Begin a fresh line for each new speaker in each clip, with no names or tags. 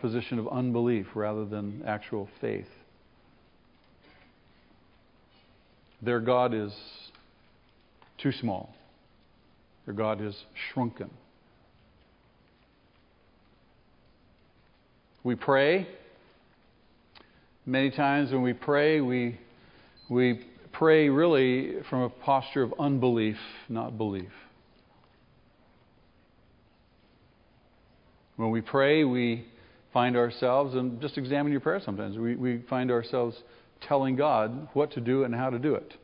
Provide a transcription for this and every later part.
position of unbelief rather than actual faith. Their God is too small, their God is shrunken. We pray. Many times when we pray, we, we pray really from a posture of unbelief, not belief. When we pray, we find ourselves, and just examine your prayer sometimes, we, we find ourselves telling God what to do and how to do it.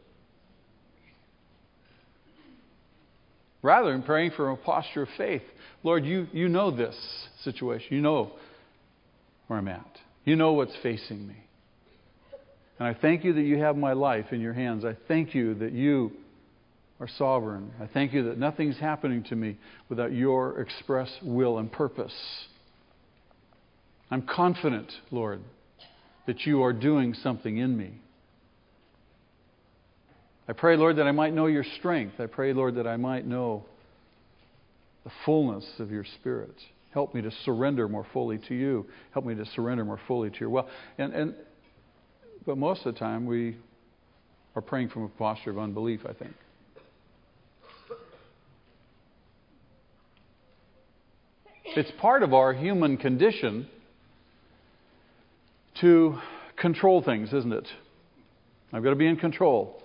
Rather than praying from a posture of faith, Lord, you, you know this situation. You know where I'm at. You know what's facing me. And I thank you that you have my life in your hands. I thank you that you are sovereign. I thank you that nothing's happening to me without your express will and purpose. I'm confident, Lord, that you are doing something in me. I pray, Lord, that I might know your strength. I pray, Lord, that I might know the fullness of your Spirit. Help me to surrender more fully to you. Help me to surrender more fully to your will. And, and, but most of the time, we are praying from a posture of unbelief, I think. It's part of our human condition to control things, isn't it? I've got to be in control.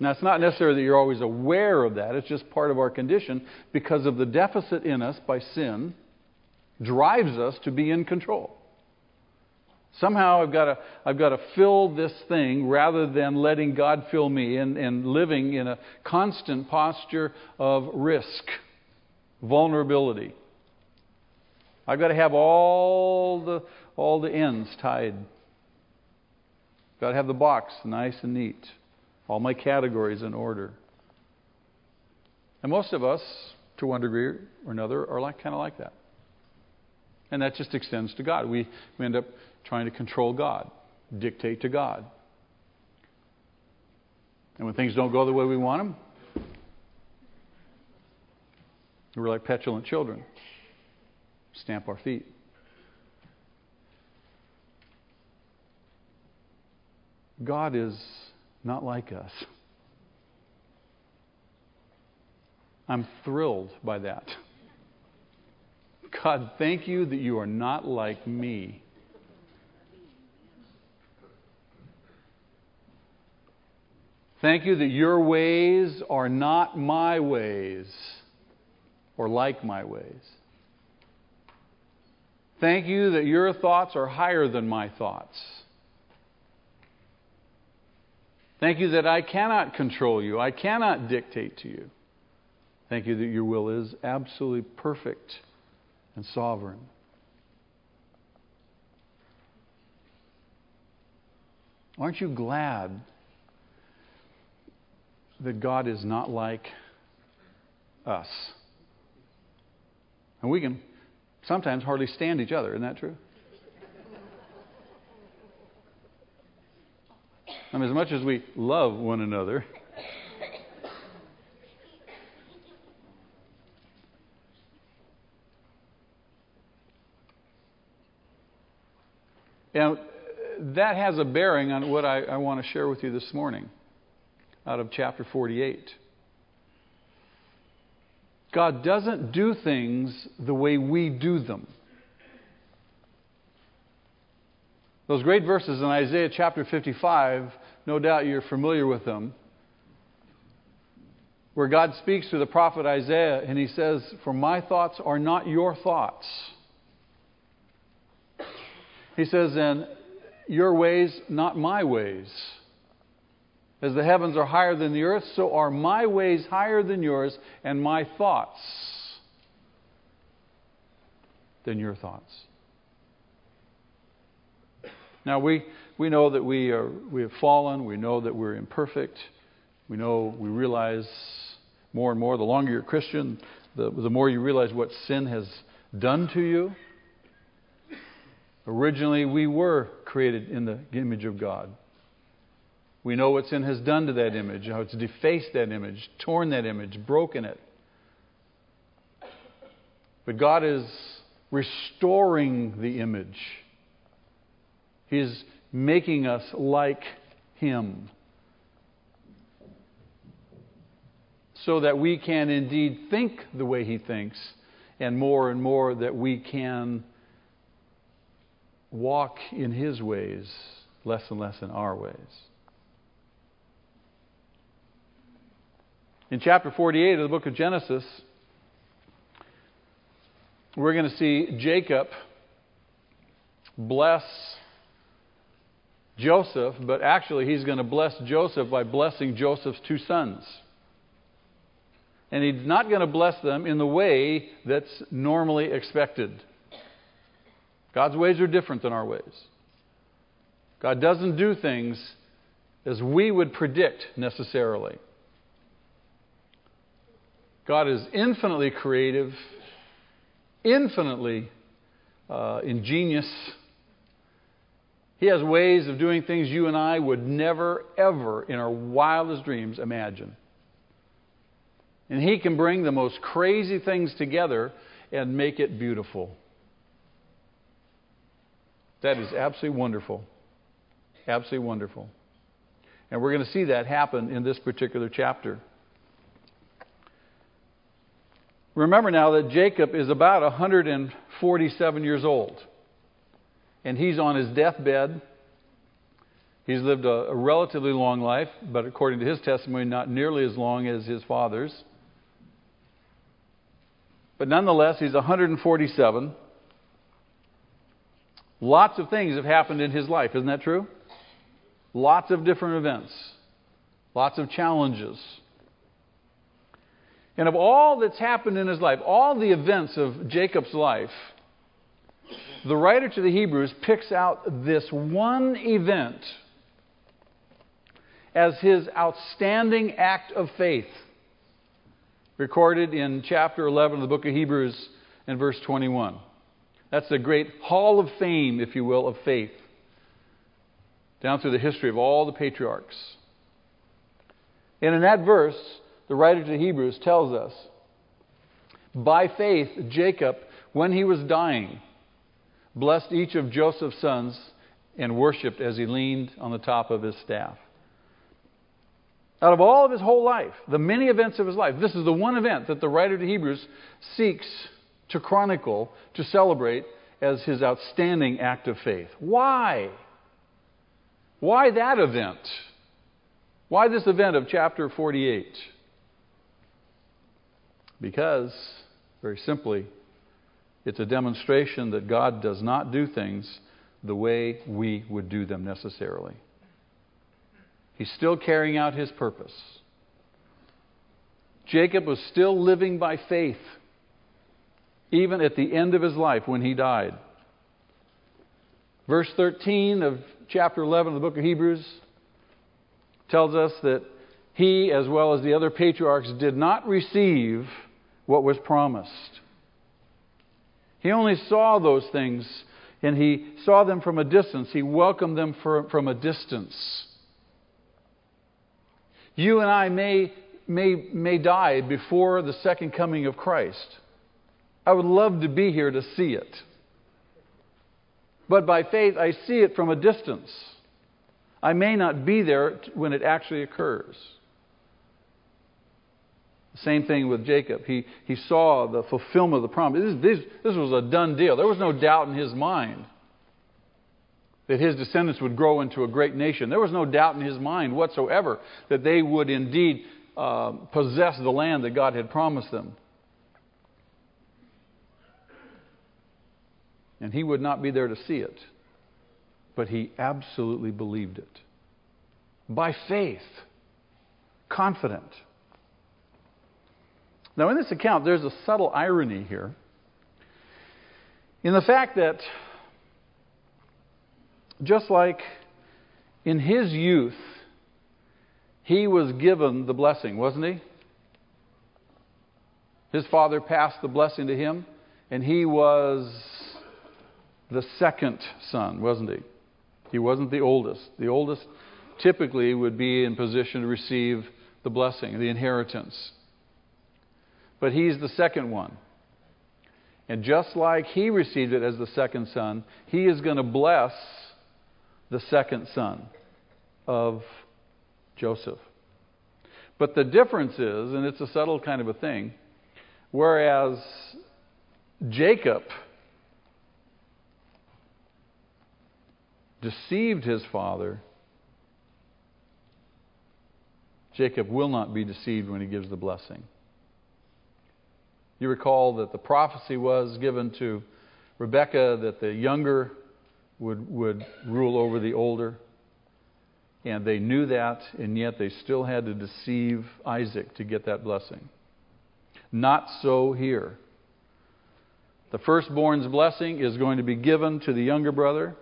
Now, it's not necessarily that you're always aware of that. It's just part of our condition because of the deficit in us by sin drives us to be in control. Somehow I've got to, I've got to fill this thing rather than letting God fill me and, and living in a constant posture of risk, vulnerability. I've got to have all the, all the ends tied. Got to have the box nice and neat all my categories in order. And most of us, to one degree or another, are like, kind of like that. And that just extends to God. We, we end up trying to control God, dictate to God. And when things don't go the way we want them, we're like petulant children. Stamp our feet. God is not like us. I'm thrilled by that. God, thank you that you are not like me. Thank you that your ways are not my ways or like my ways. Thank you that your thoughts are higher than my thoughts. Thank you that I cannot control you. I cannot dictate to you. Thank you that your will is absolutely perfect and sovereign. Aren't you glad that God is not like us? And we can sometimes hardly stand each other, isn't that true? I mean, as much as we love one another, and that has a bearing on what I, I want to share with you this morning out of chapter 48. God doesn't do things the way we do them. Those great verses in Isaiah chapter 55, no doubt you're familiar with them, where God speaks to the prophet Isaiah and he says, For my thoughts are not your thoughts. He says, And your ways, not my ways. As the heavens are higher than the earth, so are my ways higher than yours, and my thoughts than your thoughts. Now, we, we know that we, are, we have fallen. We know that we're imperfect. We know, we realize more and more, the longer you're a Christian, the, the more you realize what sin has done to you. Originally, we were created in the image of God. We know what sin has done to that image, how it's defaced that image, torn that image, broken it. But God is restoring the image. He's making us like Him. So that we can indeed think the way He thinks, and more and more that we can walk in His ways, less and less in our ways. In chapter 48 of the book of Genesis, we're going to see Jacob bless Joseph, but actually, he's going to bless Joseph by blessing Joseph's two sons. And he's not going to bless them in the way that's normally expected. God's ways are different than our ways. God doesn't do things as we would predict necessarily. God is infinitely creative, infinitely uh, ingenious. He has ways of doing things you and I would never, ever, in our wildest dreams, imagine. And He can bring the most crazy things together and make it beautiful. That is absolutely wonderful. Absolutely wonderful. And we're going to see that happen in this particular chapter. Remember now that Jacob is about 147 years old. And he's on his deathbed. He's lived a, a, relatively long life, but according to his testimony, not nearly as long as his father's. But nonetheless, he's 147. Lots of things have happened in his life, isn't that true? Lots of different events, lots of challenges. And of all that's happened in his life, all the events of Jacob's life, the writer to the Hebrews picks out this one event as his outstanding act of faith, recorded in chapter 11 of the book of Hebrews and verse 21. That's the great hall of fame, if you will, of faith, down through the history of all the patriarchs. And in that verse, the writer to Hebrews tells us by faith, Jacob, when he was dying, blessed each of Joseph's sons and worshiped as he leaned on the top of his staff. Out of all of his whole life, the many events of his life, this is the one event that the writer to Hebrews seeks to chronicle, to celebrate as his outstanding act of faith. Why? Why that event? Why this event of chapter 48? Because, very simply, it's a demonstration that God does not do things the way we would do them necessarily. He's still carrying out his purpose. Jacob was still living by faith, even at the end of his life when he died. Verse 13 of chapter 11 of the book of Hebrews tells us that he, as well as the other patriarchs, did not receive what was promised. He only saw those things and he saw them from a distance. He welcomed them for, from a distance. You and I may, may, may die before the second coming of Christ. I would love to be here to see it. But by faith, I see it from a distance. I may not be there when it actually occurs. Same thing with Jacob. He, he saw the fulfillment of the promise. This, this, this was a done deal. There was no doubt in his mind that his descendants would grow into a great nation. There was no doubt in his mind whatsoever that they would indeed uh, possess the land that God had promised them. And he would not be there to see it. But he absolutely believed it. By faith, confident. Now, in this account, there's a subtle irony here in the fact that just like in his youth, he was given the blessing, wasn't he? His father passed the blessing to him, and he was the second son, wasn't he? He wasn't the oldest. The oldest typically would be in position to receive the blessing, the inheritance but he's the second one. And just like he received it as the second son, he is going to bless the second son of Joseph. But the difference is, and it's a subtle kind of a thing, whereas Jacob deceived his father, Jacob will not be deceived when he gives the blessing. You recall that the prophecy was given to Rebekah that the younger would, would rule over the older. And they knew that, and yet they still had to deceive Isaac to get that blessing. Not so here. The firstborn's blessing is going to be given to the younger brother,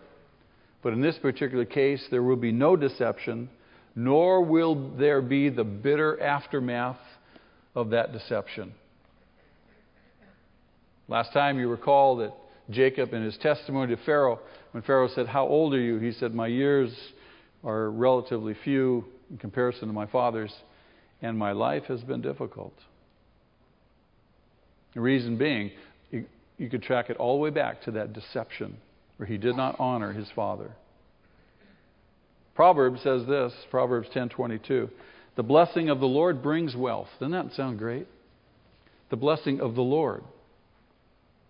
but in this particular case, there will be no deception, nor will there be the bitter aftermath of that deception. Last time you recall that Jacob, in his testimony to Pharaoh, when Pharaoh said, How old are you? He said, My years are relatively few in comparison to my father's, and my life has been difficult. The reason being, you, could track it all the way back to that deception where he did not honor his father. Proverbs says this, Proverbs 10:22, "The blessing of the Lord brings wealth." Doesn't that sound great? The blessing of the Lord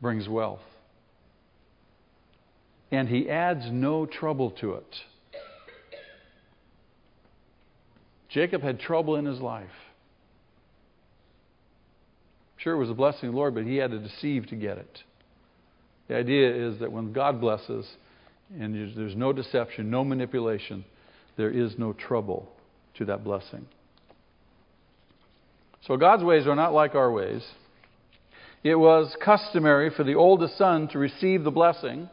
brings wealth. And he adds no trouble to it. Jacob had trouble in his life. Sure, it was a blessing of the Lord, but he had to deceive to get it. The idea is that when God blesses, and there's no deception, no manipulation, there is no trouble to that blessing. So God's ways are not like our ways. It was customary for the oldest son to receive the blessing.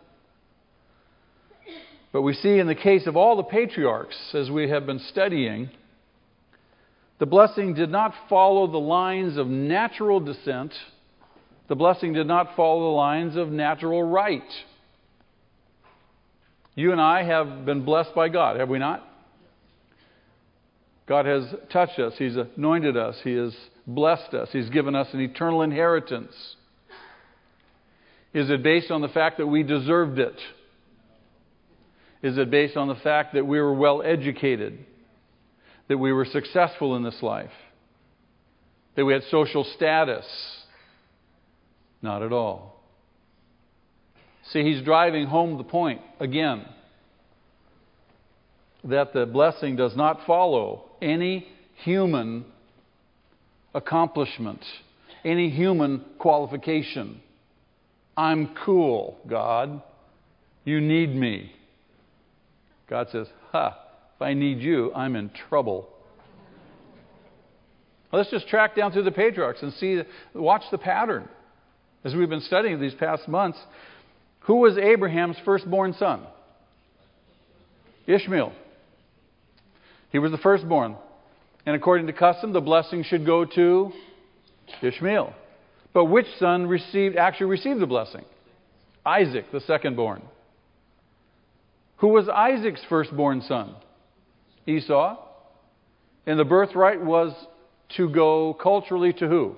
But we see in the case of all the patriarchs, as we have been studying, the blessing did not follow the lines of natural descent. The blessing did not follow the lines of natural right. You and I have been blessed by God, have we not? God has touched us, He's anointed us, He has blessed us, He's given us an eternal inheritance. Is it based on the fact that we deserved it? Is it based on the fact that we were well educated? That we were successful in this life? That we had social status? Not at all. See, he's driving home the point again that the blessing does not follow any human accomplishment, any human qualification. I'm cool, God. You need me. God says, Ha, if I need you, I'm in trouble. Let's just track down through the patriarchs and see, watch the pattern. As we've been studying these past months, who was Abraham's firstborn son? Ishmael. He was the firstborn. And according to custom, the blessing should go to Ishmael. But which son received, actually received the blessing? Isaac, the secondborn. Who was Isaac's firstborn son? Esau. And the birthright was to go culturally to who?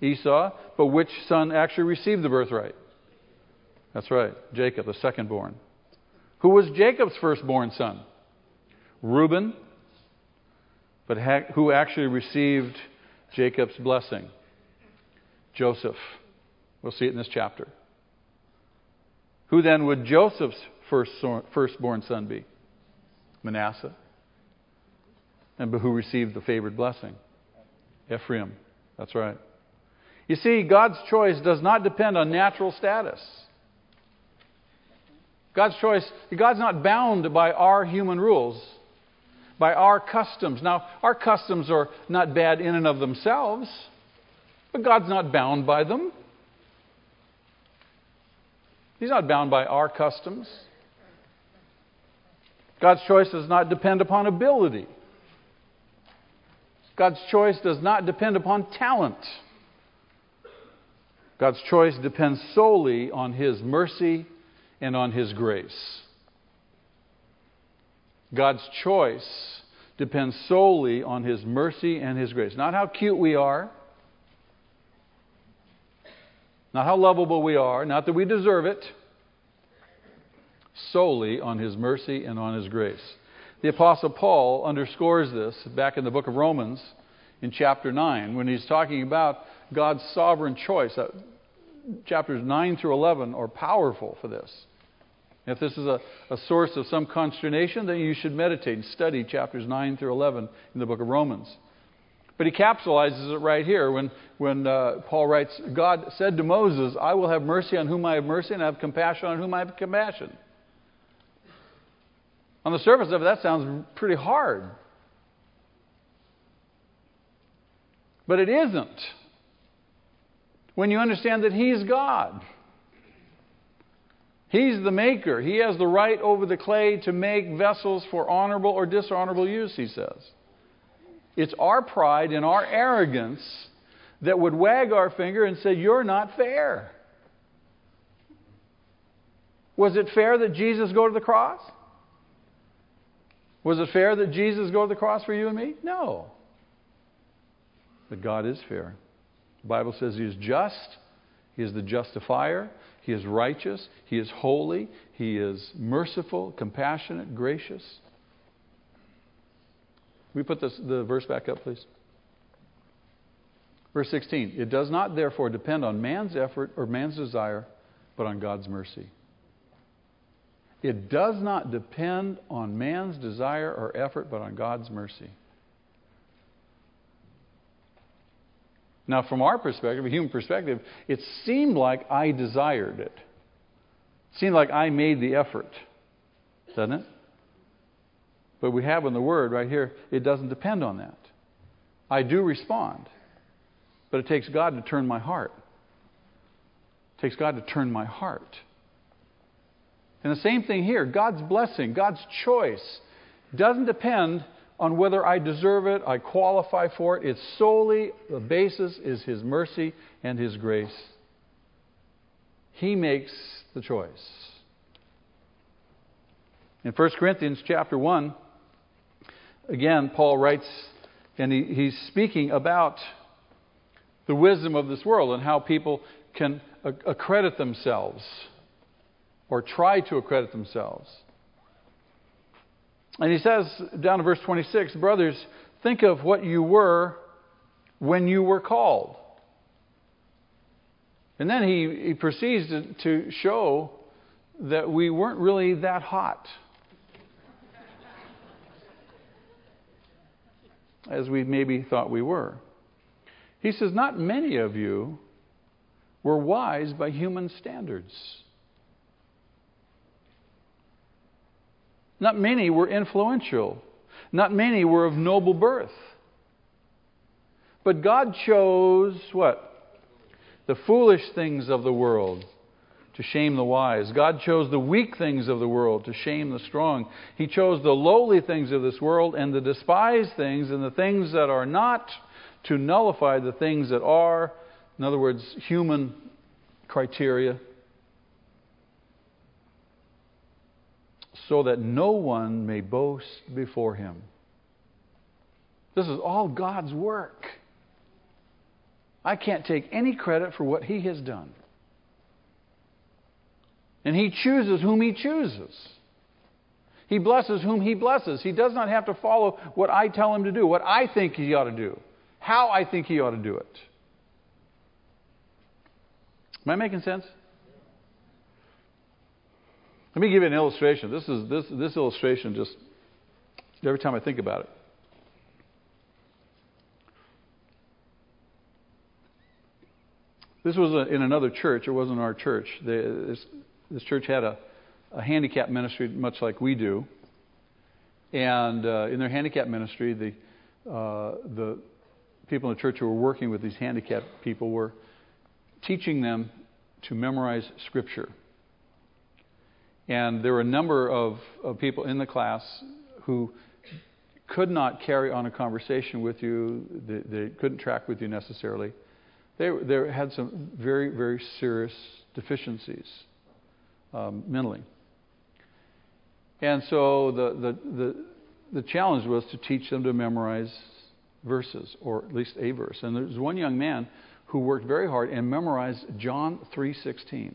Esau. But which son actually received the birthright? That's right, Jacob, the secondborn. Who was Jacob's firstborn son? Reuben. But who actually received Jacob's blessing? Joseph. We'll see it in this chapter. Who then would Joseph's first, firstborn son be? Manasseh. And who received the favored blessing? Ephraim. That's right. You see, God's choice does not depend on natural status. God's choice, God's not bound by our human rules, by our customs. Now, our customs are not bad in and of themselves. But God's not bound by them. He's not bound by our customs. God's choice does not depend upon ability. God's choice does not depend upon talent. God's choice depends solely on His mercy and on His grace. God's choice depends solely on His mercy and His grace. Not how cute we are, not how lovable we are, not that we deserve it, solely on His mercy and on His grace. The Apostle Paul underscores this back in the book of Romans in chapter 9 when he's talking about God's sovereign choice. Uh, chapters 9 through 11 are powerful for this. If this is a, a source of some consternation, then you should meditate and study chapters 9 through 11 in the book of Romans. But he capsulizes it right here when, when uh, Paul writes, God said to Moses, I will have mercy on whom I have mercy, and I have compassion on whom I have compassion. On the surface of it, that sounds pretty hard. But it isn't. When you understand that He's God, He's the maker. He has the right over the clay to make vessels for honorable or dishonorable use, He says. It's our pride and our arrogance that would wag our finger and say, You're not fair. Was it fair that Jesus go to the cross? Was it fair that Jesus go to the cross for you and me? No. But God is fair. The Bible says He is just, He is the justifier, He is righteous, He is holy, He is merciful, compassionate, gracious. we put this, the verse back up, please? Verse 16 It does not therefore depend on man's effort or man's desire, but on God's mercy. It does not depend on man's desire or effort, but on God's mercy. Now, from our perspective, a human perspective, it seemed like I desired it. It seemed like I made the effort, doesn't it? But we have in the Word right here, it doesn't depend on that. I do respond, but it takes God to turn my heart. It takes God to turn my heart. And the same thing here God's blessing, God's choice doesn't depend on whether I deserve it, I qualify for it. It's solely the basis is His mercy and His grace. He makes the choice. In 1 Corinthians chapter 1, again, Paul writes, and he, he's speaking about the wisdom of this world and how people can accredit themselves or try to accredit themselves. And he says down in verse 26 Brothers, think of what you were when you were called. And then he, he proceeds to, to show that we weren't really that hot as we maybe thought we were. He says, Not many of you were wise by human standards. Not many were influential. Not many were of noble birth. But God chose what? The foolish things of the world to shame the wise. God chose the weak things of the world to shame the strong. He chose the lowly things of this world and the despised things and the things that are not to nullify the things that are. In other words, human criteria. So that no one may boast before him. This is all God's work. I can't take any credit for what he has done. And he chooses whom he chooses. He blesses whom he blesses. He does not have to follow what I tell him to do, what I think he ought to do, how I think he ought to do it. Am I making sense? Let me give you an illustration. This is this this illustration just every time I think about it. This was a, in another church. It wasn't our church. this, this, church had a, a handicap ministry, much like we do. And uh, in their handicap ministry, the uh, the people in the church who were working with these handicapped people were teaching them to memorize Scripture. And there were a number of, of people in the class who could not carry on a conversation with you, they, they couldn't track with you necessarily. They, they had some very, very serious deficiencies um, mentally. And so the, the, the, the challenge was to teach them to memorize verses, or at least a verse. And there was one young man who worked very hard and memorized John 3:16.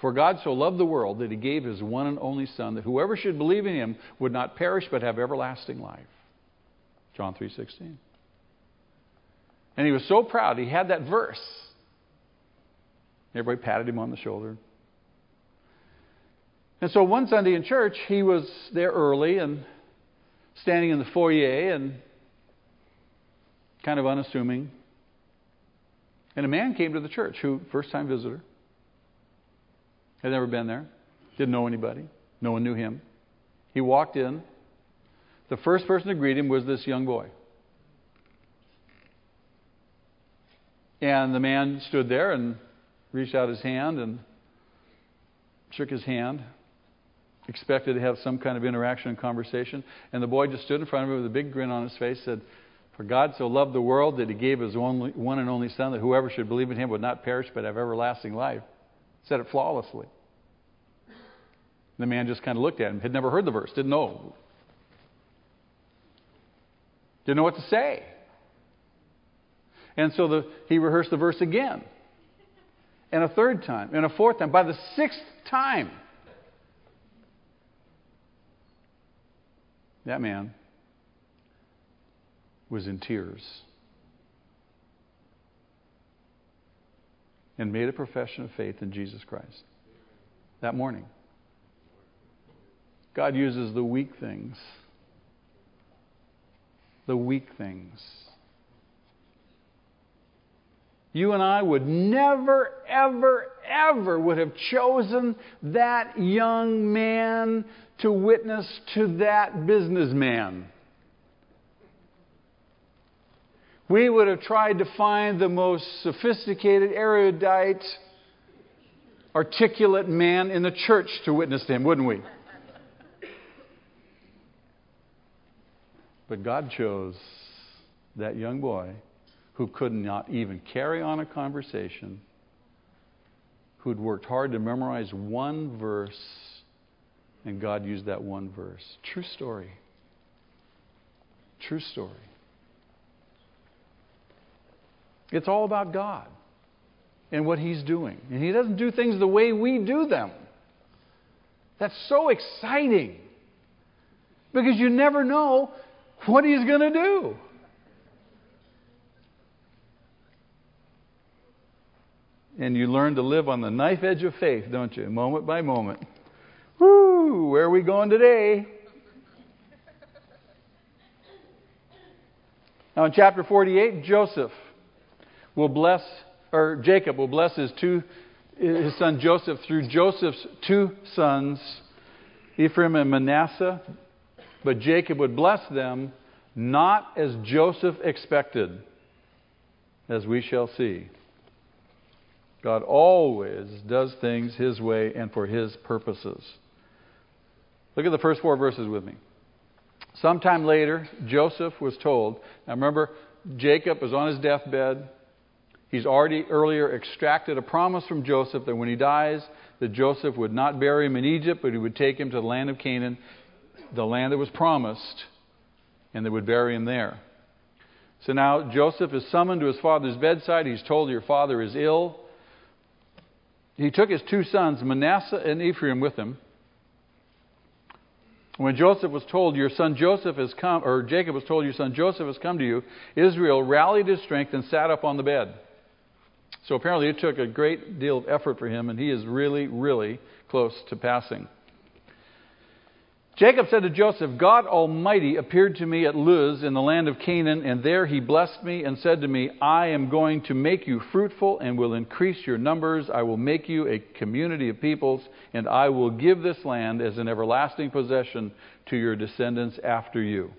For God so loved the world that he gave his one and only son that whoever should believe in him would not perish but have everlasting life. John 3:16. And he was so proud he had that verse. Everybody patted him on the shoulder. And so one Sunday in church, he was there early and standing in the foyer and kind of unassuming. And a man came to the church who, first time visitor, had never been there, didn't know anybody, no one knew him. He walked in. The first person to greet him was this young boy. And the man stood there and reached out his hand and shook his hand, expected to have some kind of interaction and conversation. And the boy just stood in front of him with a big grin on his face, said, For God so loved the world that he gave his only, one and only Son, that whoever should believe in him would not perish but have everlasting life. Said it flawlessly. The man just kind of looked at him, had never heard the verse, didn't know. Didn't know what to say. And so the, he rehearsed the verse again, and a third time, and a fourth time. By the sixth time, that man was in tears and made a profession of faith in Jesus Christ that morning. God uses the weak things. The weak things. You and I would never, ever, ever would have chosen that young man to witness to that businessman. We would have tried to find the most sophisticated, erudite, articulate man in the church to witness to him, wouldn't we? But God chose that young boy who could not even carry on a conversation, who'd worked hard to memorize one verse, and God used that one verse. True story. True story. It's all about God and what He's doing. And He doesn't do things the way we do them. That's so exciting because you never know what he's going to do. And you learn to live on the knife edge of faith, don't you? Moment by moment. Whoo, where are we going today? Now, in chapter 48, Joseph will bless, or Jacob will bless his two, his son Joseph through Joseph's two sons, Ephraim and Manasseh. But Jacob would bless them not as Joseph expected, as we shall see. God always does things His way and for His purposes. Look at the first four verses with me. Sometime later, Joseph was told. Now remember, Jacob was on his deathbed. He's already earlier extracted a promise from Joseph that when he dies, that Joseph would not bury him in Egypt, but he would take him to the land of Canaan the land that was promised, and they would bury him there. So now Joseph is summoned to his father's bedside. He's told, Your father is ill. He took his two sons, Manasseh and Ephraim, with him. When Joseph was told, Your son Joseph has come, or Jacob was told, Your son Joseph has come to you, Israel rallied his strength and sat up on the bed. So apparently it took a great deal of effort for him, and he is really, really close to passing. Jacob said to Joseph, God Almighty appeared to me at Luz in the land of Canaan, and there he blessed me and said to me, I am going to make you fruitful and will increase your numbers. I will make you a community of peoples, and I will give this land as an everlasting possession to your descendants after you.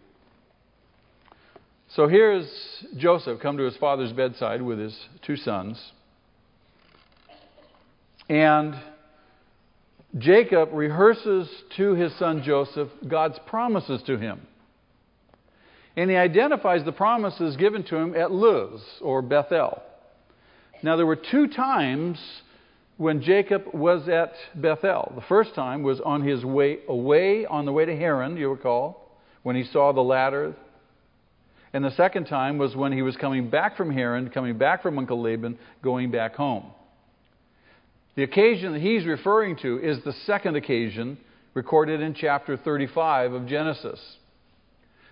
So here's Joseph come to his father's bedside with his two sons. And Jacob rehearses to his son Joseph God's promises to him. And he identifies the promises given to him at Luz or Bethel. Now, there were two times when Jacob was at Bethel. The first time was on his way away on the way to Haran, you recall, when he saw the ladder. And the second time was when he was coming back from Haran, coming back from Uncle Laban, going back home. The occasion that he's referring to is the second occasion recorded in chapter 35 of Genesis.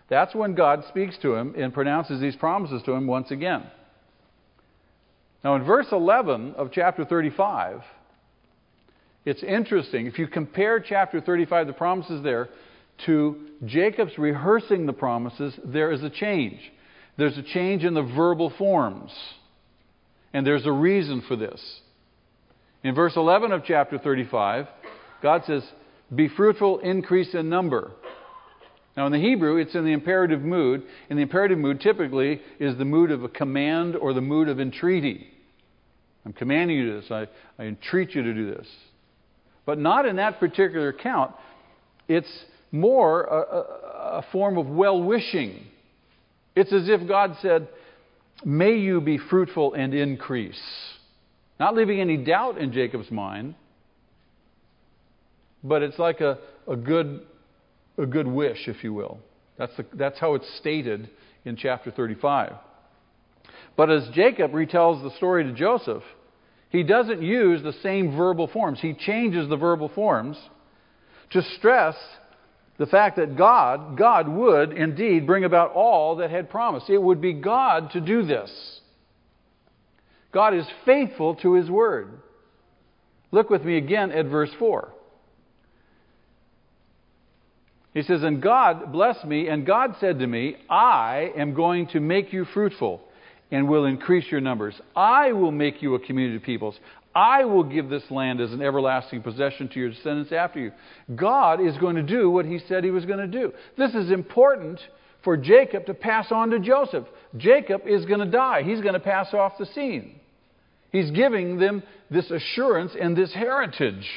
That's when God speaks to him and pronounces these promises to him once again. Now, in verse 11 of chapter 35, it's interesting. If you compare chapter 35, the promises there, to Jacob's rehearsing the promises, there is a change. There's a change in the verbal forms. And there's a reason for this. In verse 11 of chapter 35, God says, Be fruitful, increase in number. Now, in the Hebrew, it's in the imperative mood. And the imperative mood typically is the mood of a command or the mood of entreaty. I'm commanding you to this. I, I entreat you to do this. But not in that particular account. It's more a, a, a form of well wishing. It's as if God said, May you be fruitful and increase. Not leaving any doubt in Jacob's mind, but it's like a, a, good, a good wish, if you will. That's, the, that's how it's stated in chapter 35. But as Jacob retells the story to Joseph, he doesn't use the same verbal forms. He changes the verbal forms to stress the fact that God, God would indeed bring about all that had promised. It would be God to do this. God is faithful to his word. Look with me again at verse 4. He says, And God blessed me, and God said to me, I am going to make you fruitful and will increase your numbers. I will make you a community of peoples. I will give this land as an everlasting possession to your descendants after you. God is going to do what he said he was going to do. This is important for Jacob to pass on to Joseph. Jacob is going to die, he's going to pass off the scene. He's giving them this assurance and this heritage.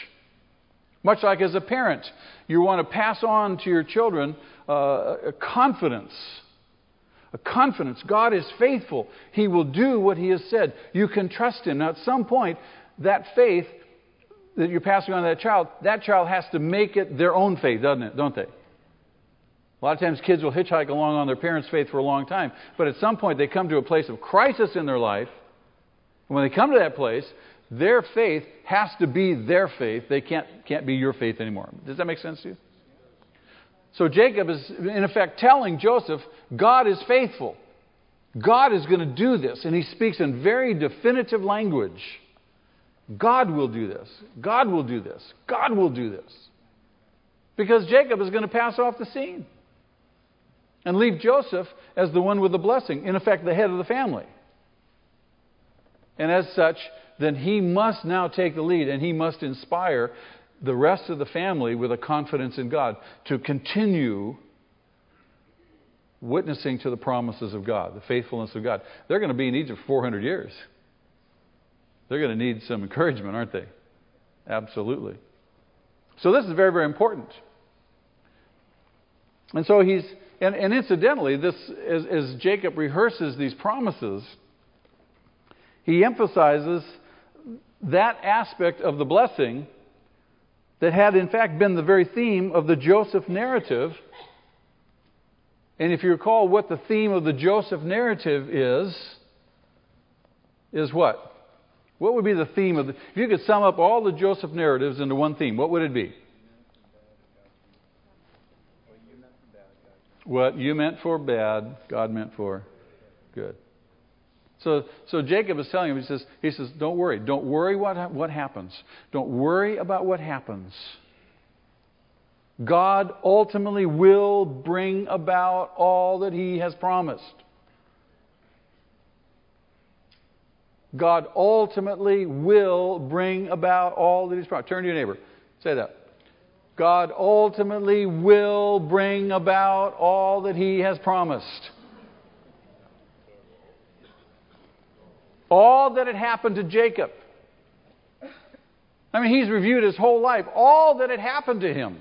Much like as a parent, you want to pass on to your children uh, a confidence. A confidence. God is faithful. He will do what He has said. You can trust Him. Now, at some point, that faith that you're passing on to that child, that child has to make it their own faith, doesn't it? Don't they? A lot of times kids will hitchhike along on their parents' faith for a long time, but at some point they come to a place of crisis in their life. And when they come to that place, their faith has to be their faith. They can't, can't be your faith anymore. Does that make sense to you? So Jacob is, in effect, telling Joseph, God is faithful. God is going to do this. And he speaks in very definitive language. God will do this. God will do this. God will do this. Because Jacob is going to pass off the scene and leave Joseph as the one with the blessing, in effect, the head of the family. And as such, then he must now take the lead and he must inspire the rest of the family with a confidence in God to continue witnessing to the promises of God, the faithfulness of God. They're going to be in Egypt for 400 years. They're going to need some encouragement, aren't they? Absolutely. So this is very, very important. And so he's, and, and incidentally, this as, as Jacob rehearses these promises, he emphasizes that aspect of the blessing that had in fact been the very theme of the Joseph narrative. And if you recall what the theme of the Joseph narrative is, is what? What would be the theme of the. If you could sum up all the Joseph narratives into one theme, what would it be? What you meant for bad, God meant for good. So, so Jacob is telling him, he says, he says, don't worry. Don't worry what, what happens. Don't worry about what happens. God ultimately will bring about all that he has promised. God ultimately will bring about all that He's promised. Turn to your neighbor. Say that. God ultimately will bring about all that He has promised. All that had happened to Jacob. I mean, he's reviewed his whole life. All that had happened to him,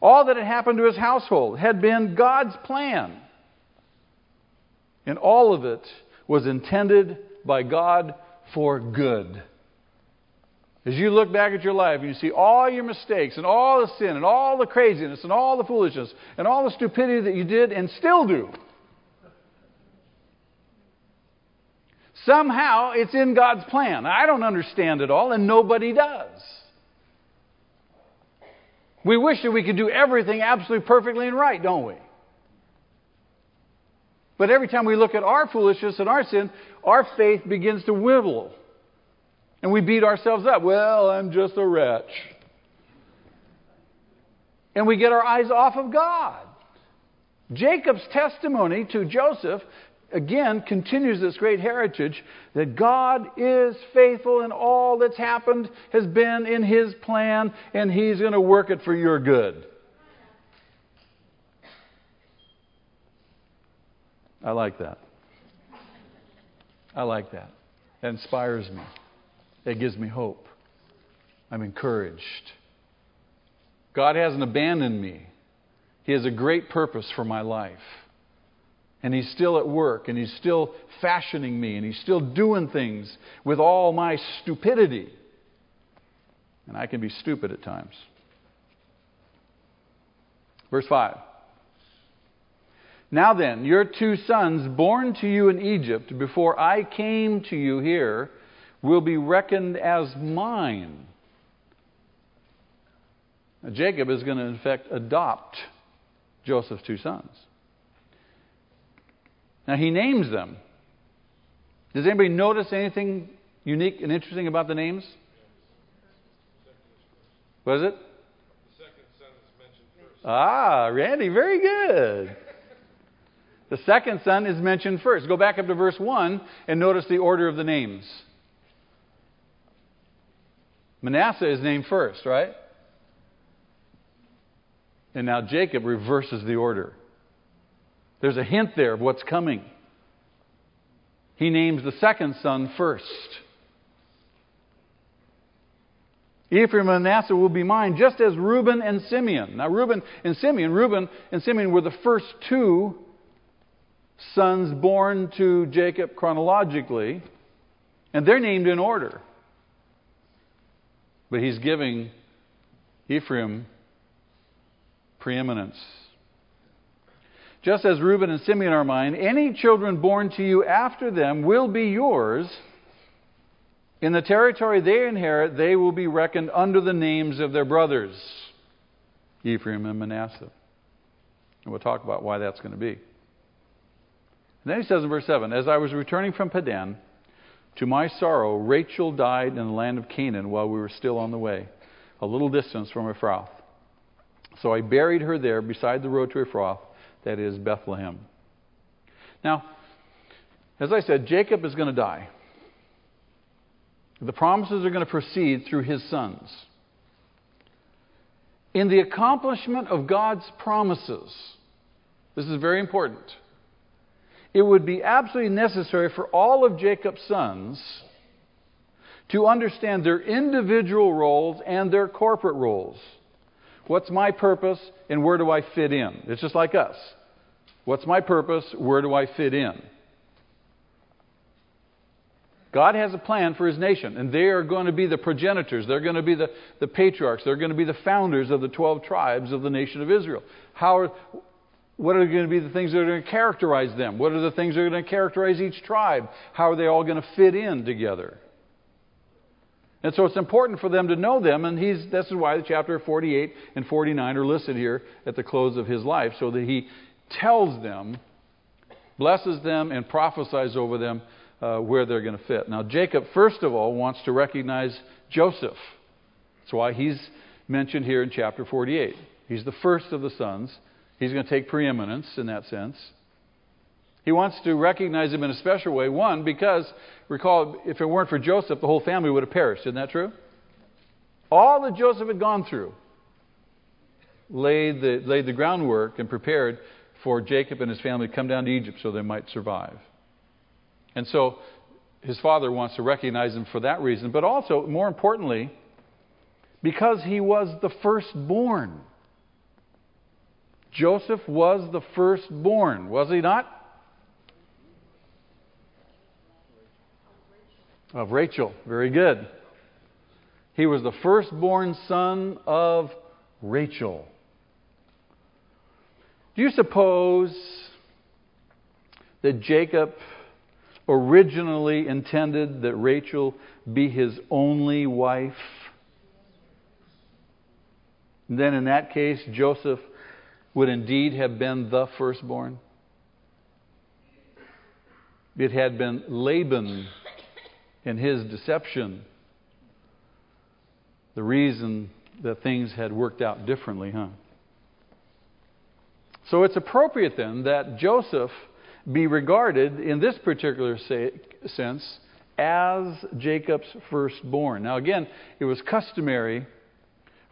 all that had happened to his household, had been God's plan. And all of it was intended by God for good. As you look back at your life and you see all your mistakes and all the sin and all the craziness and all the foolishness and all the stupidity that you did and still do, somehow it's in God's plan. I don't understand it all, and nobody does. We wish that we could do everything absolutely perfectly and right, don't we? But every time we look at our foolishness and our sin, our faith begins to wibble and we beat ourselves up. Well, I'm just a wretch. And we get our eyes off of God. Jacob's testimony to Joseph again continues this great heritage that God is faithful and all that's happened has been in His plan and He's going to work it for your good. I like that. I like that. It inspires me. It gives me hope. I'm encouraged. God hasn't abandoned me. He has a great purpose for my life. And He's still at work, and He's still fashioning me, and He's still doing things with all my stupidity. And I can be stupid at times. Verse 5. Now then, your two sons, born to you in Egypt before I came to you here, will be reckoned as mine. Now, Jacob is going to, in fact, adopt Joseph's two sons. Now, he names them. Does anybody notice anything unique and interesting about the names? What is it? Ah, Randy, very good. The second son is mentioned first. Go back up to verse 1 and notice the order of the names. Manasseh is named first, right? And now Jacob reverses the order. There's a hint there of what's coming. He names the second son first. Ephraim and Manasseh will be mine, just as Reuben and Simeon. Now, Reuben and Simeon, Reuben and Simeon were the first two sons born to Jacob chronologically, and they're named in order. But he's giving Ephraim preeminence. Just as Reuben and Simeon are mine, any children born to you after them will be yours. In the territory they inherit, they will be reckoned under the names of their brothers, Ephraim and Manasseh. And we'll talk about why that's going to be. And then he says in verse 7 As I was returning from Padan, to my sorrow, Rachel died in the land of Canaan while we were still on the way, a little distance from Ephrath. So I buried her there beside the road to Ephrath, that is Bethlehem. Now, as I said, Jacob is going to die. The promises are going to proceed through his sons. In the accomplishment of God's promises, this is very important it would be absolutely necessary for all of Jacob's sons to understand their individual roles and their corporate roles. What's my purpose and where do I fit in? It's just like us. What's my purpose? Where do I fit in? God has a plan for his nation, and they are going to be the progenitors. They're going to be the, the patriarchs. They're going to be the founders of the 12 tribes of the nation of Israel. How are, what are going to be the things that are going to characterize them? What are the things that are going to characterize each tribe? How are they all going to fit in together? And so it's important for them to know them, and he's, this is why the chapter 48 and 49 are listed here at the close of his life, so that he tells them, blesses them, and prophesies over them uh, where they're going to fit. Now, Jacob, first of all, wants to recognize Joseph. That's why he's mentioned here in chapter 48. He's the first of the sons. He's going to take preeminence in that sense. He wants to recognize him in a special way. One, because, recall, if it weren't for Joseph, the whole family would have perished. Isn't that true? All that Joseph had gone through laid the, laid the groundwork and prepared for Jacob and his family to come down to Egypt so they might survive. And so his father wants to recognize him for that reason, but also, more importantly, because he was the firstborn. Joseph was the firstborn, was he not? Of Rachel. Very good. He was the firstborn son of Rachel. Do you suppose that Jacob originally intended that Rachel be his only wife? then, in that case, Joseph would indeed have been the firstborn. It had been Laban and his deception the reason that things had worked out differently, huh? So it's appropriate then that Joseph be regarded in this particular say, sense as Jacob's firstborn. Now, again, it was customary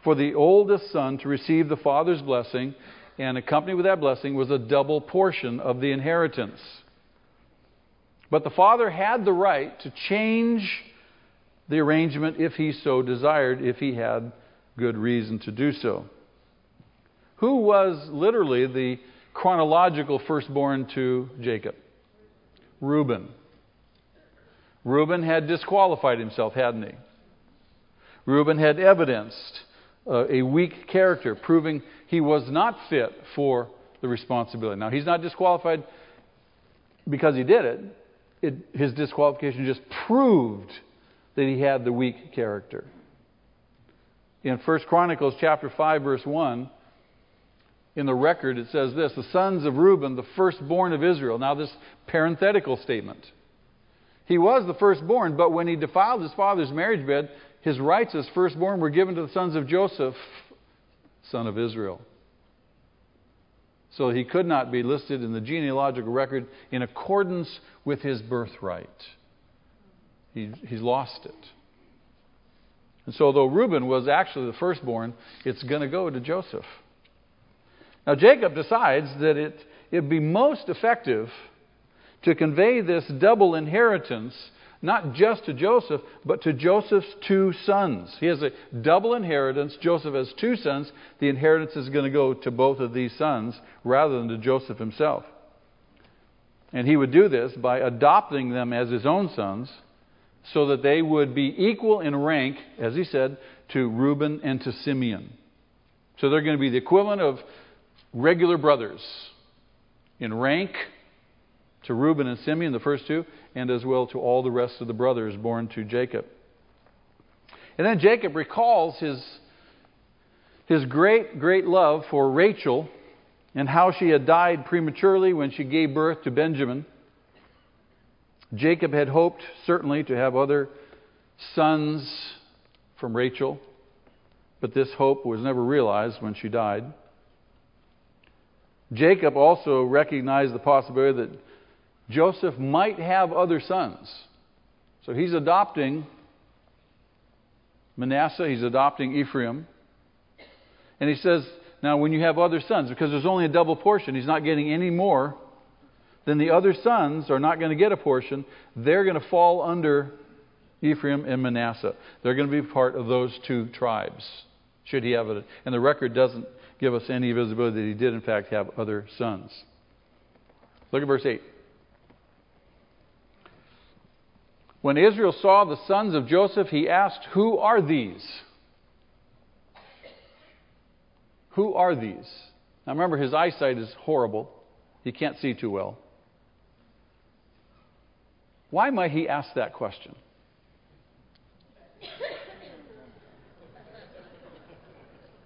for the oldest son to receive the father's blessing, and accompanied with that blessing was a double portion of the inheritance. But the father had the right to change the arrangement if he so desired, if he had good reason to do so. Who was literally the chronological firstborn to Jacob? Reuben. Reuben had disqualified himself, hadn't he? Reuben had evidenced uh, a weak character, proving he was not fit for the responsibility. Now, he's not disqualified because he did it. it his disqualification just proved that he had the weak character. In 1 Chronicles chapter 5 verse 1, in the record, it says this the sons of Reuben, the firstborn of Israel. Now, this parenthetical statement. He was the firstborn, but when he defiled his father's marriage bed, his rights as firstborn were given to the sons of Joseph, son of Israel. So he could not be listed in the genealogical record in accordance with his birthright. He, he's lost it. And so, though Reuben was actually the firstborn, it's going to go to Joseph. Now, Jacob decides that it, it'd be most effective to convey this double inheritance not just to Joseph, but to Joseph's two sons. He has a double inheritance. Joseph has two sons. The inheritance is going to go to both of these sons rather than to Joseph himself. And he would do this by adopting them as his own sons so that they would be equal in rank, as he said, to Reuben and to Simeon. So they're going to be the equivalent of regular brothers in rank to Reuben and Simeon, the first two, and as well to all the rest of the brothers born to Jacob. And then Jacob recalls his, his great, great love for Rachel and how she had died prematurely when she gave birth to Benjamin. Jacob had hoped, certainly, to have other sons from Rachel, but this hope was never realized when she died. Jacob also recognized the possibility that Joseph might have other sons. So he's adopting Manasseh, he's adopting Ephraim. And he says, now when you have other sons, because there's only a double portion, he's not getting any more, then the other sons are not going to get a portion. They're going to fall under Ephraim and Manasseh. They're going to be part of those two tribes, should he have it. And the record doesn't give us any visibility that he did, in fact, have other sons. Look at verse 8. When Israel saw the sons of Joseph, he asked, Who are these? Who are these? Now remember, his eyesight is horrible. He can't see too well. Why might he ask that question?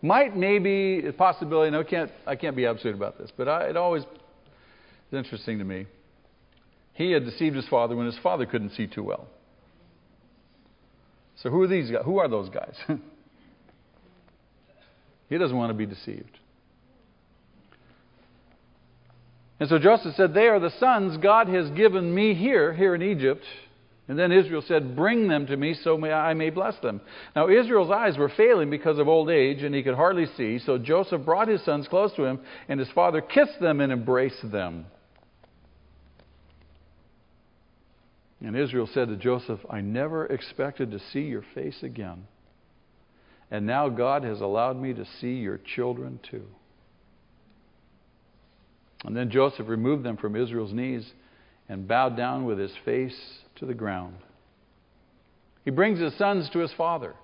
might maybe a possibility. No, can't, I can't be absolute about this, but I, it always is interesting to me. He had deceived his father when his father couldn't see too well. So who are these guys? Who are those guys? he doesn't want to be deceived. And so Joseph said, They are the sons God has given me here, here in Egypt. And then Israel said, Bring them to me so may I may bless them. Now Israel's eyes were failing because of old age, and he could hardly see. So Joseph brought his sons close to him, and his father kissed them and embraced them. And Israel said to Joseph, I never expected to see your face again. And now God has allowed me to see your children too. And then Joseph removed them from Israel's knees and bowed down with his face to the ground. He brings his sons to his father.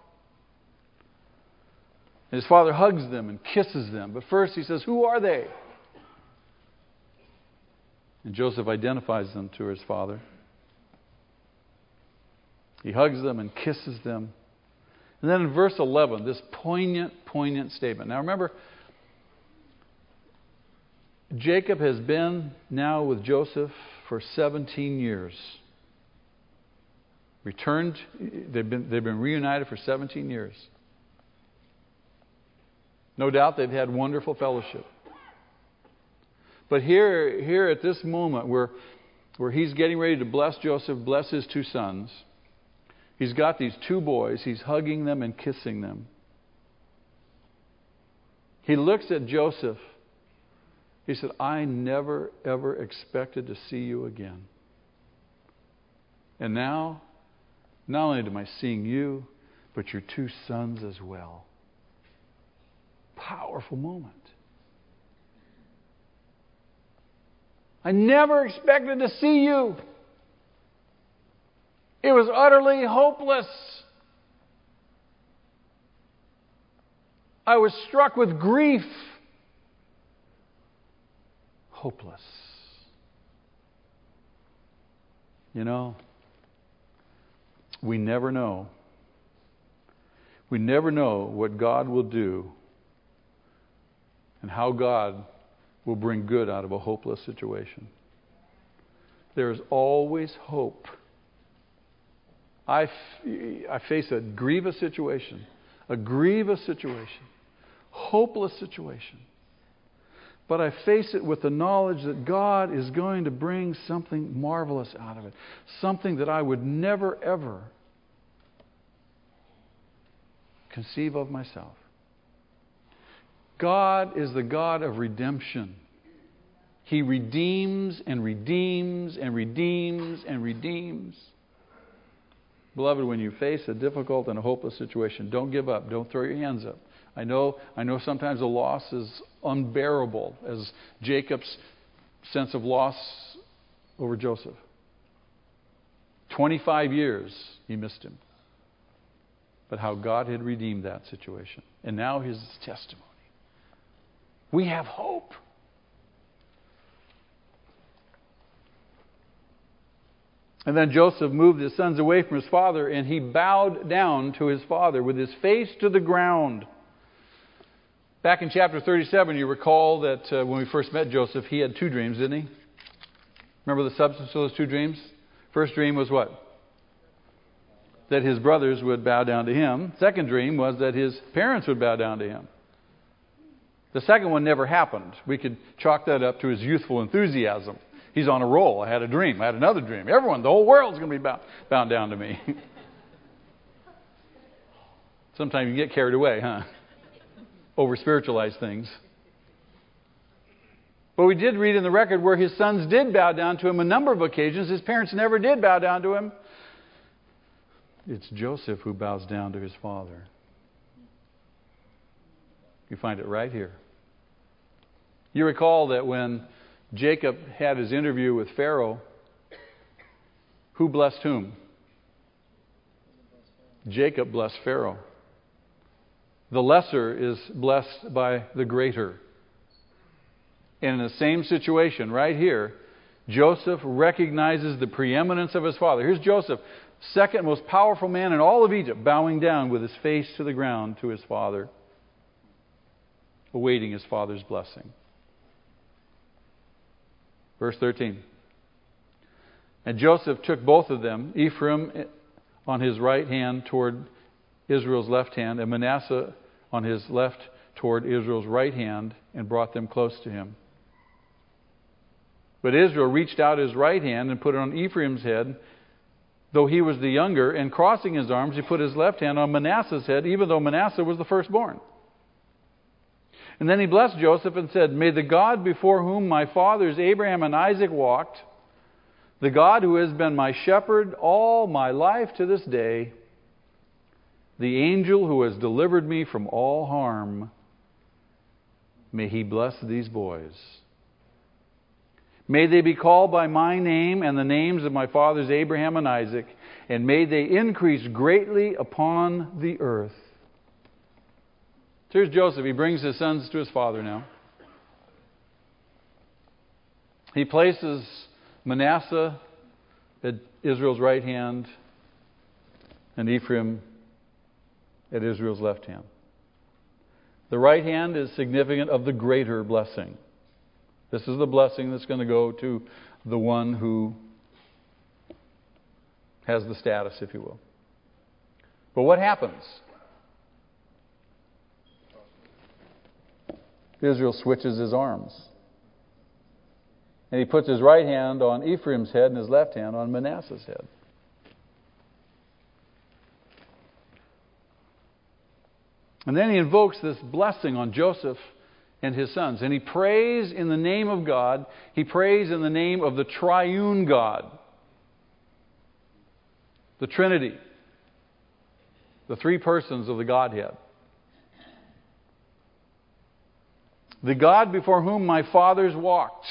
his father hugs them and kisses them. But first he says, Who are they? And Joseph identifies them to his father. He hugs them and kisses them. And then in verse 11, this poignant, poignant statement. Now remember, Jacob has been now with Joseph for 17 years. Returned, they've been, they've been reunited for 17 years. No doubt they've had wonderful fellowship. But here, here at this moment where, where he's getting ready to bless Joseph, bless his two sons, he's got these two boys, he's hugging them and kissing them. He looks at Joseph. He said, I never, ever expected to see you again. And now, not only am I seeing you, but your two sons as well. Powerful moment. I never expected to see you. It was utterly hopeless. I was struck with grief. Hopeless. You know, we never know. We never know what God will do and how God will bring good out of a hopeless situation. There is always hope. I, f- I face a grievous situation, a grievous situation, hopeless situation. But I face it with the knowledge that God is going to bring something marvelous out of it, something that I would never, ever conceive of myself. God is the God of redemption. He redeems and redeems and redeems and redeems. Beloved, when you face a difficult and a hopeless situation, don't give up. Don't throw your hands up. I know, I know sometimes the loss is unbearable, as Jacob's sense of loss over Joseph. 25 years he missed him. But how God had redeemed that situation. And now his testimony. We have hope. And then Joseph moved his sons away from his father, and he bowed down to his father with his face to the ground. Back in chapter 37, you recall that uh, when we first met Joseph, he had two dreams, didn't he? Remember the substance of those two dreams? First dream was what? That his brothers would bow down to him. Second dream was that his parents would bow down to him. The second one never happened. We could chalk that up to his youthful enthusiasm. He's on a roll. I had a dream. I had another dream. Everyone, the whole world's going to be bound, bound down to me. Sometimes you get carried away, huh? Over spiritualize things. But we did read in the record where his sons did bow down to him a number of occasions. His parents never did bow down to him. It's Joseph who bows down to his father. You find it right here. You recall that when Jacob had his interview with Pharaoh, who blessed whom? Jacob blessed Pharaoh. The lesser is blessed by the greater. And in the same situation, right here, Joseph recognizes the preeminence of his father. Here's Joseph, second most powerful man in all of Egypt, bowing down with his face to the ground to his father, awaiting his father's blessing. Verse 13. And Joseph took both of them, Ephraim on his right hand toward Israel's left hand, and Manasseh on his left toward Israel's right hand, and brought them close to him. But Israel reached out his right hand and put it on Ephraim's head, though he was the younger, and crossing his arms, he put his left hand on Manasseh's head, even though Manasseh was the firstborn. And then he blessed Joseph and said, May the God before whom my fathers Abraham and Isaac walked, the God who has been my shepherd all my life to this day, the angel who has delivered me from all harm, may he bless these boys. May they be called by my name and the names of my fathers Abraham and Isaac, and may they increase greatly upon the earth. Here's Joseph. He brings his sons to his father now. He places Manasseh at Israel's right hand, and Ephraim at Israel's left hand. The right hand is significant of the greater blessing. This is the blessing that's going to go to the one who has the status, if you will. But what happens? Israel switches his arms. And he puts his right hand on Ephraim's head and his left hand on Manasseh's head. And then he invokes this blessing on Joseph and his sons. And he prays in the name of God. He prays in the name of the triune God, the Trinity, the three persons of the Godhead. The God before whom my fathers walked.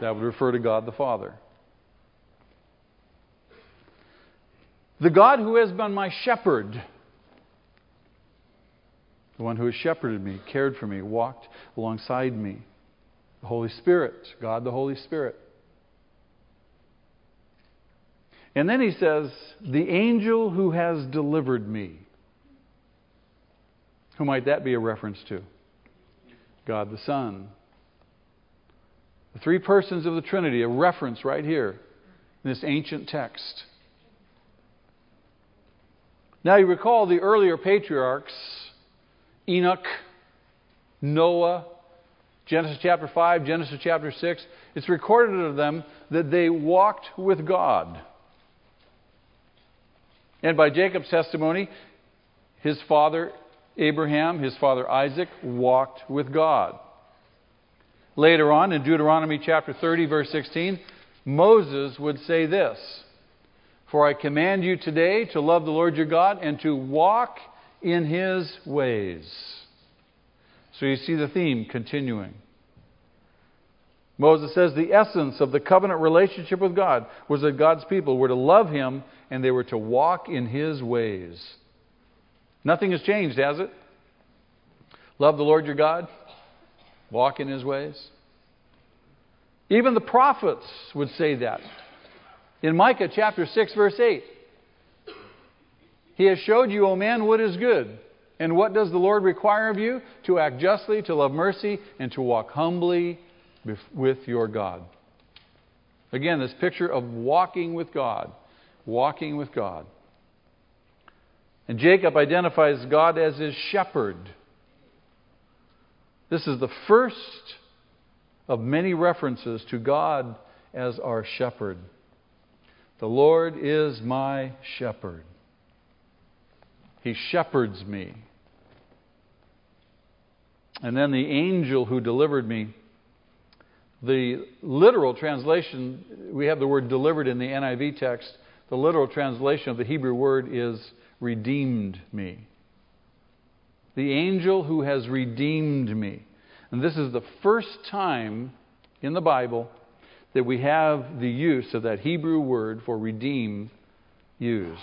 That would refer to God the Father. The God who has been my shepherd, the one who has shepherded me, cared for me, walked alongside me, the Holy Spirit, God the Holy Spirit. And then he says, The angel who has delivered me. Who might that be a reference to? God the Son. The three persons of the Trinity, a reference right here in this ancient text. Now, you recall the earlier patriarchs Enoch, Noah, Genesis chapter 5, Genesis chapter 6. It's recorded of them that they walked with God. And by Jacob's testimony, his father Abraham, his father Isaac, walked with God. Later on in Deuteronomy chapter 30, verse 16, Moses would say this For I command you today to love the Lord your God and to walk in his ways. So you see the theme continuing. Moses says the essence of the covenant relationship with God was that God's people were to love him and they were to walk in his ways. Nothing has changed, has it? Love the Lord your God, walk in his ways. Even the prophets would say that. In Micah chapter 6, verse 8, He has showed you, O man, what is good. And what does the Lord require of you? To act justly, to love mercy, and to walk humbly with your God. Again, this picture of walking with God. Walking with God. And Jacob identifies God as his shepherd. This is the first of many references to God as our shepherd. The Lord is my shepherd. He shepherds me. And then the angel who delivered me. The literal translation, we have the word delivered in the NIV text. The literal translation of the Hebrew word is redeemed me. The angel who has redeemed me. And this is the first time in the Bible that we have the use of that Hebrew word for redeem used.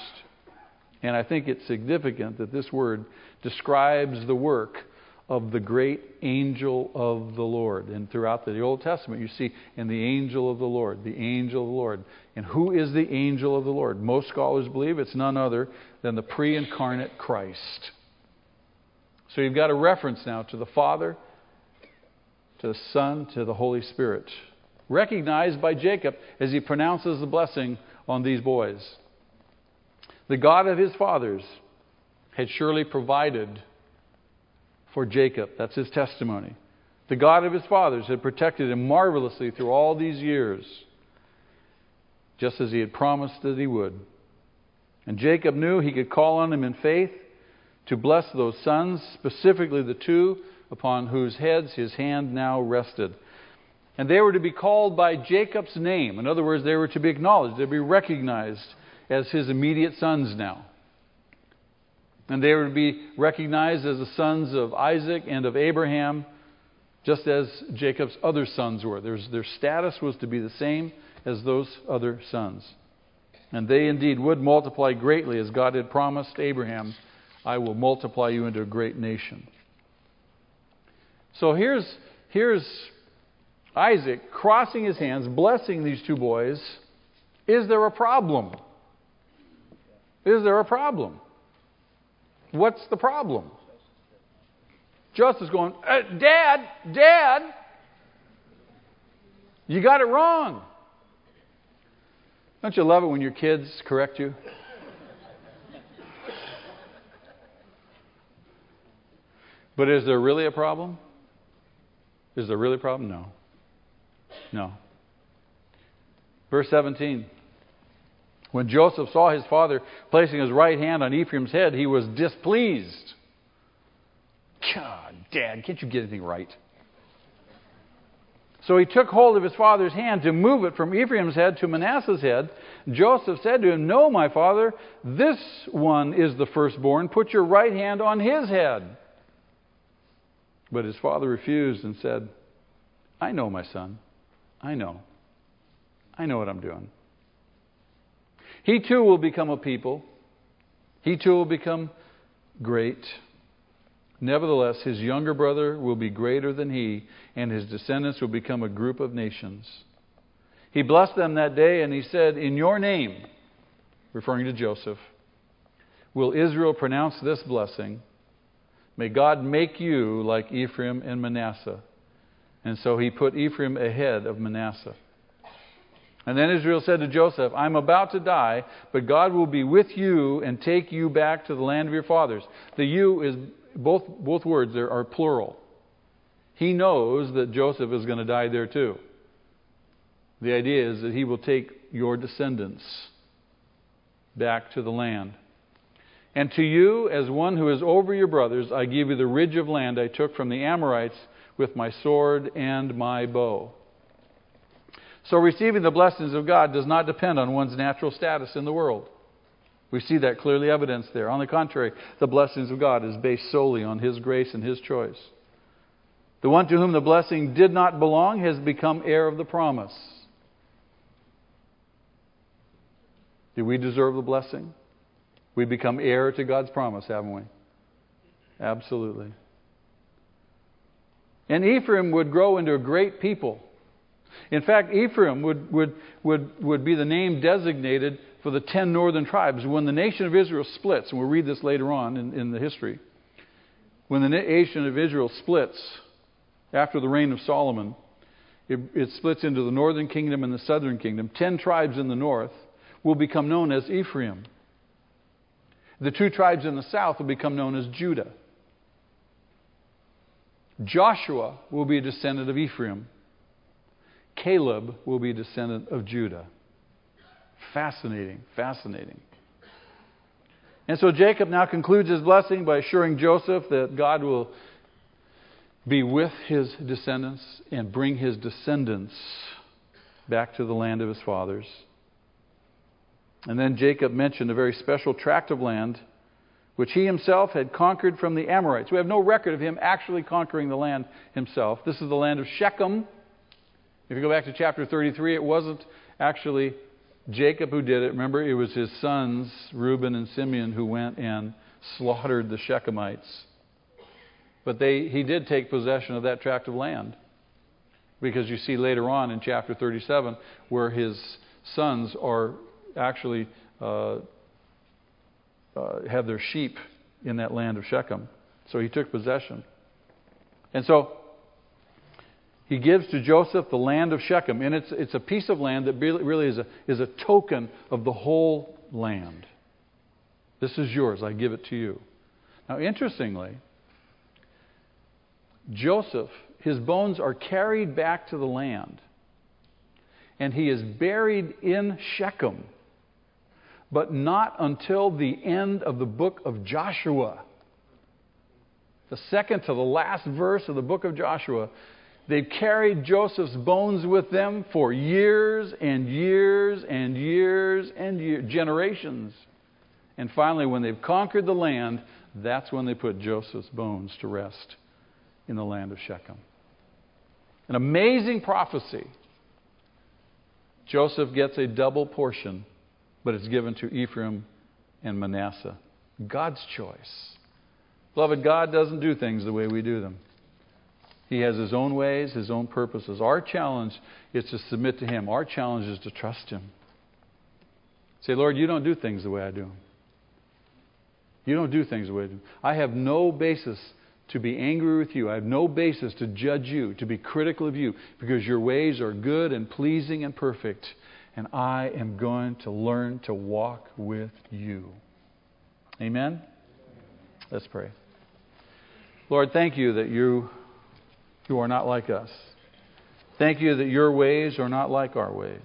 And I think it's significant that this word describes the work of the great angel of the Lord. And throughout the Old Testament, you see, in the angel of the Lord, the angel of the Lord. And who is the angel of the Lord? Most scholars believe it's none other than the pre incarnate Christ. So you've got a reference now to the Father, to the Son, to the Holy Spirit, recognized by Jacob as he pronounces the blessing on these boys. The God of his fathers had surely provided for Jacob. That's his testimony. The God of his fathers had protected him marvelously through all these years, just as he had promised that he would. And Jacob knew he could call on him in faith to bless those sons, specifically the two upon whose heads his hand now rested. And they were to be called by Jacob's name. In other words, they were to be acknowledged, they'd be recognized as his immediate sons now. And they were to be recognized as the sons of Isaac and of Abraham, just as Jacob's other sons were. Their, their status was to be the same as those other sons. And they indeed would multiply greatly, as God had promised Abraham, I will multiply you into a great nation. So here's, here's Isaac crossing his hands, blessing these two boys, Is there a problem? Is there a problem? What's the problem? Joseph's going, uh, Dad, Dad, you got it wrong. Don't you love it when your kids correct you? But is there really a problem? Is there really a problem? No. No. Verse 17. When Joseph saw his father placing his right hand on Ephraim's head, he was displeased. God, Dad, can't you get anything right? So he took hold of his father's hand to move it from Ephraim's head to Manasseh's head. Joseph said to him, No, my father, this one is the firstborn. Put your right hand on his head. But his father refused and said, I know, my son. I know. I know what I'm doing. He too will become a people. He too will become great. Nevertheless, his younger brother will be greater than he, and his descendants will become a group of nations. He blessed them that day, and he said, In your name, referring to Joseph, will Israel pronounce this blessing May God make you like Ephraim and Manasseh. And so he put Ephraim ahead of Manasseh. And then Israel said to Joseph, I'm about to die, but God will be with you and take you back to the land of your fathers. The you is both, both words there are plural. He knows that Joseph is going to die there too. The idea is that he will take your descendants back to the land. And to you, as one who is over your brothers, I give you the ridge of land I took from the Amorites with my sword and my bow. So, receiving the blessings of God does not depend on one's natural status in the world. We see that clearly evidenced there. On the contrary, the blessings of God is based solely on His grace and His choice. The one to whom the blessing did not belong has become heir of the promise. Do we deserve the blessing? We become heir to God's promise, haven't we? Absolutely. And Ephraim would grow into a great people. In fact, Ephraim would, would, would, would be the name designated for the ten northern tribes. When the nation of Israel splits, and we'll read this later on in, in the history, when the nation of Israel splits after the reign of Solomon, it, it splits into the northern kingdom and the southern kingdom. Ten tribes in the north will become known as Ephraim. The two tribes in the south will become known as Judah. Joshua will be a descendant of Ephraim. Caleb will be a descendant of Judah. Fascinating, fascinating. And so Jacob now concludes his blessing by assuring Joseph that God will be with his descendants and bring his descendants back to the land of his fathers. And then Jacob mentioned a very special tract of land which he himself had conquered from the Amorites. We have no record of him actually conquering the land himself. This is the land of Shechem. If you go back to chapter 33, it wasn't actually Jacob who did it. Remember, it was his sons, Reuben and Simeon, who went and slaughtered the Shechemites. But they, he did take possession of that tract of land. Because you see later on in chapter 37 where his sons are actually uh, uh, have their sheep in that land of Shechem. So he took possession. And so he gives to Joseph the land of Shechem. And it's, it's a piece of land that really is a, is a token of the whole land. This is yours. I give it to you. Now, interestingly, Joseph, his bones are carried back to the land. And he is buried in Shechem but not until the end of the book of Joshua. The second to the last verse of the book of Joshua. They've carried Joseph's bones with them for years and years and years and years, generations. And finally, when they've conquered the land, that's when they put Joseph's bones to rest in the land of Shechem. An amazing prophecy. Joseph gets a double portion but it's given to Ephraim and Manasseh. God's choice. Beloved, God doesn't do things the way we do them. He has His own ways, His own purposes. Our challenge is to submit to Him. Our challenge is to trust Him. Say, Lord, you don't do things the way I do. You don't do things the way I do. I have no basis to be angry with you. I have no basis to judge you, to be critical of you, because your ways are good and pleasing and perfect. And I am going to learn to walk with you. Amen? Let's pray. Lord, thank you that you, you are not like us. Thank you that your ways are not like our ways.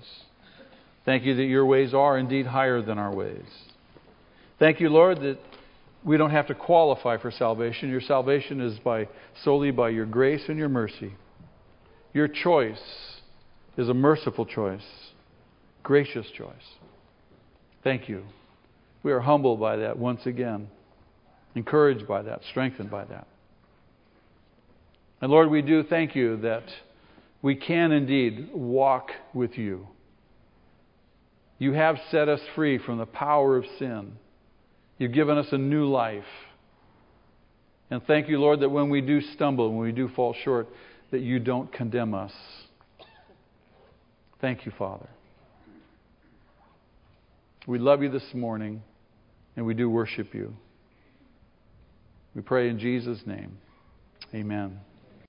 Thank you that your ways are indeed higher than our ways. Thank you, Lord, that we don't have to qualify for salvation. Your salvation is by solely by your grace and your mercy. Your choice is a merciful choice, gracious choice. Thank you. We are humbled by that once again, encouraged by that, strengthened by that. And Lord, we do thank you that we can indeed walk with you. You have set us free from the power of sin. You've given us a new life. And thank you, Lord, that when we do stumble, when we do fall short, that you don't condemn us. Thank you, Father. We love you this morning, and we do worship you. We pray in Jesus' name. Amen.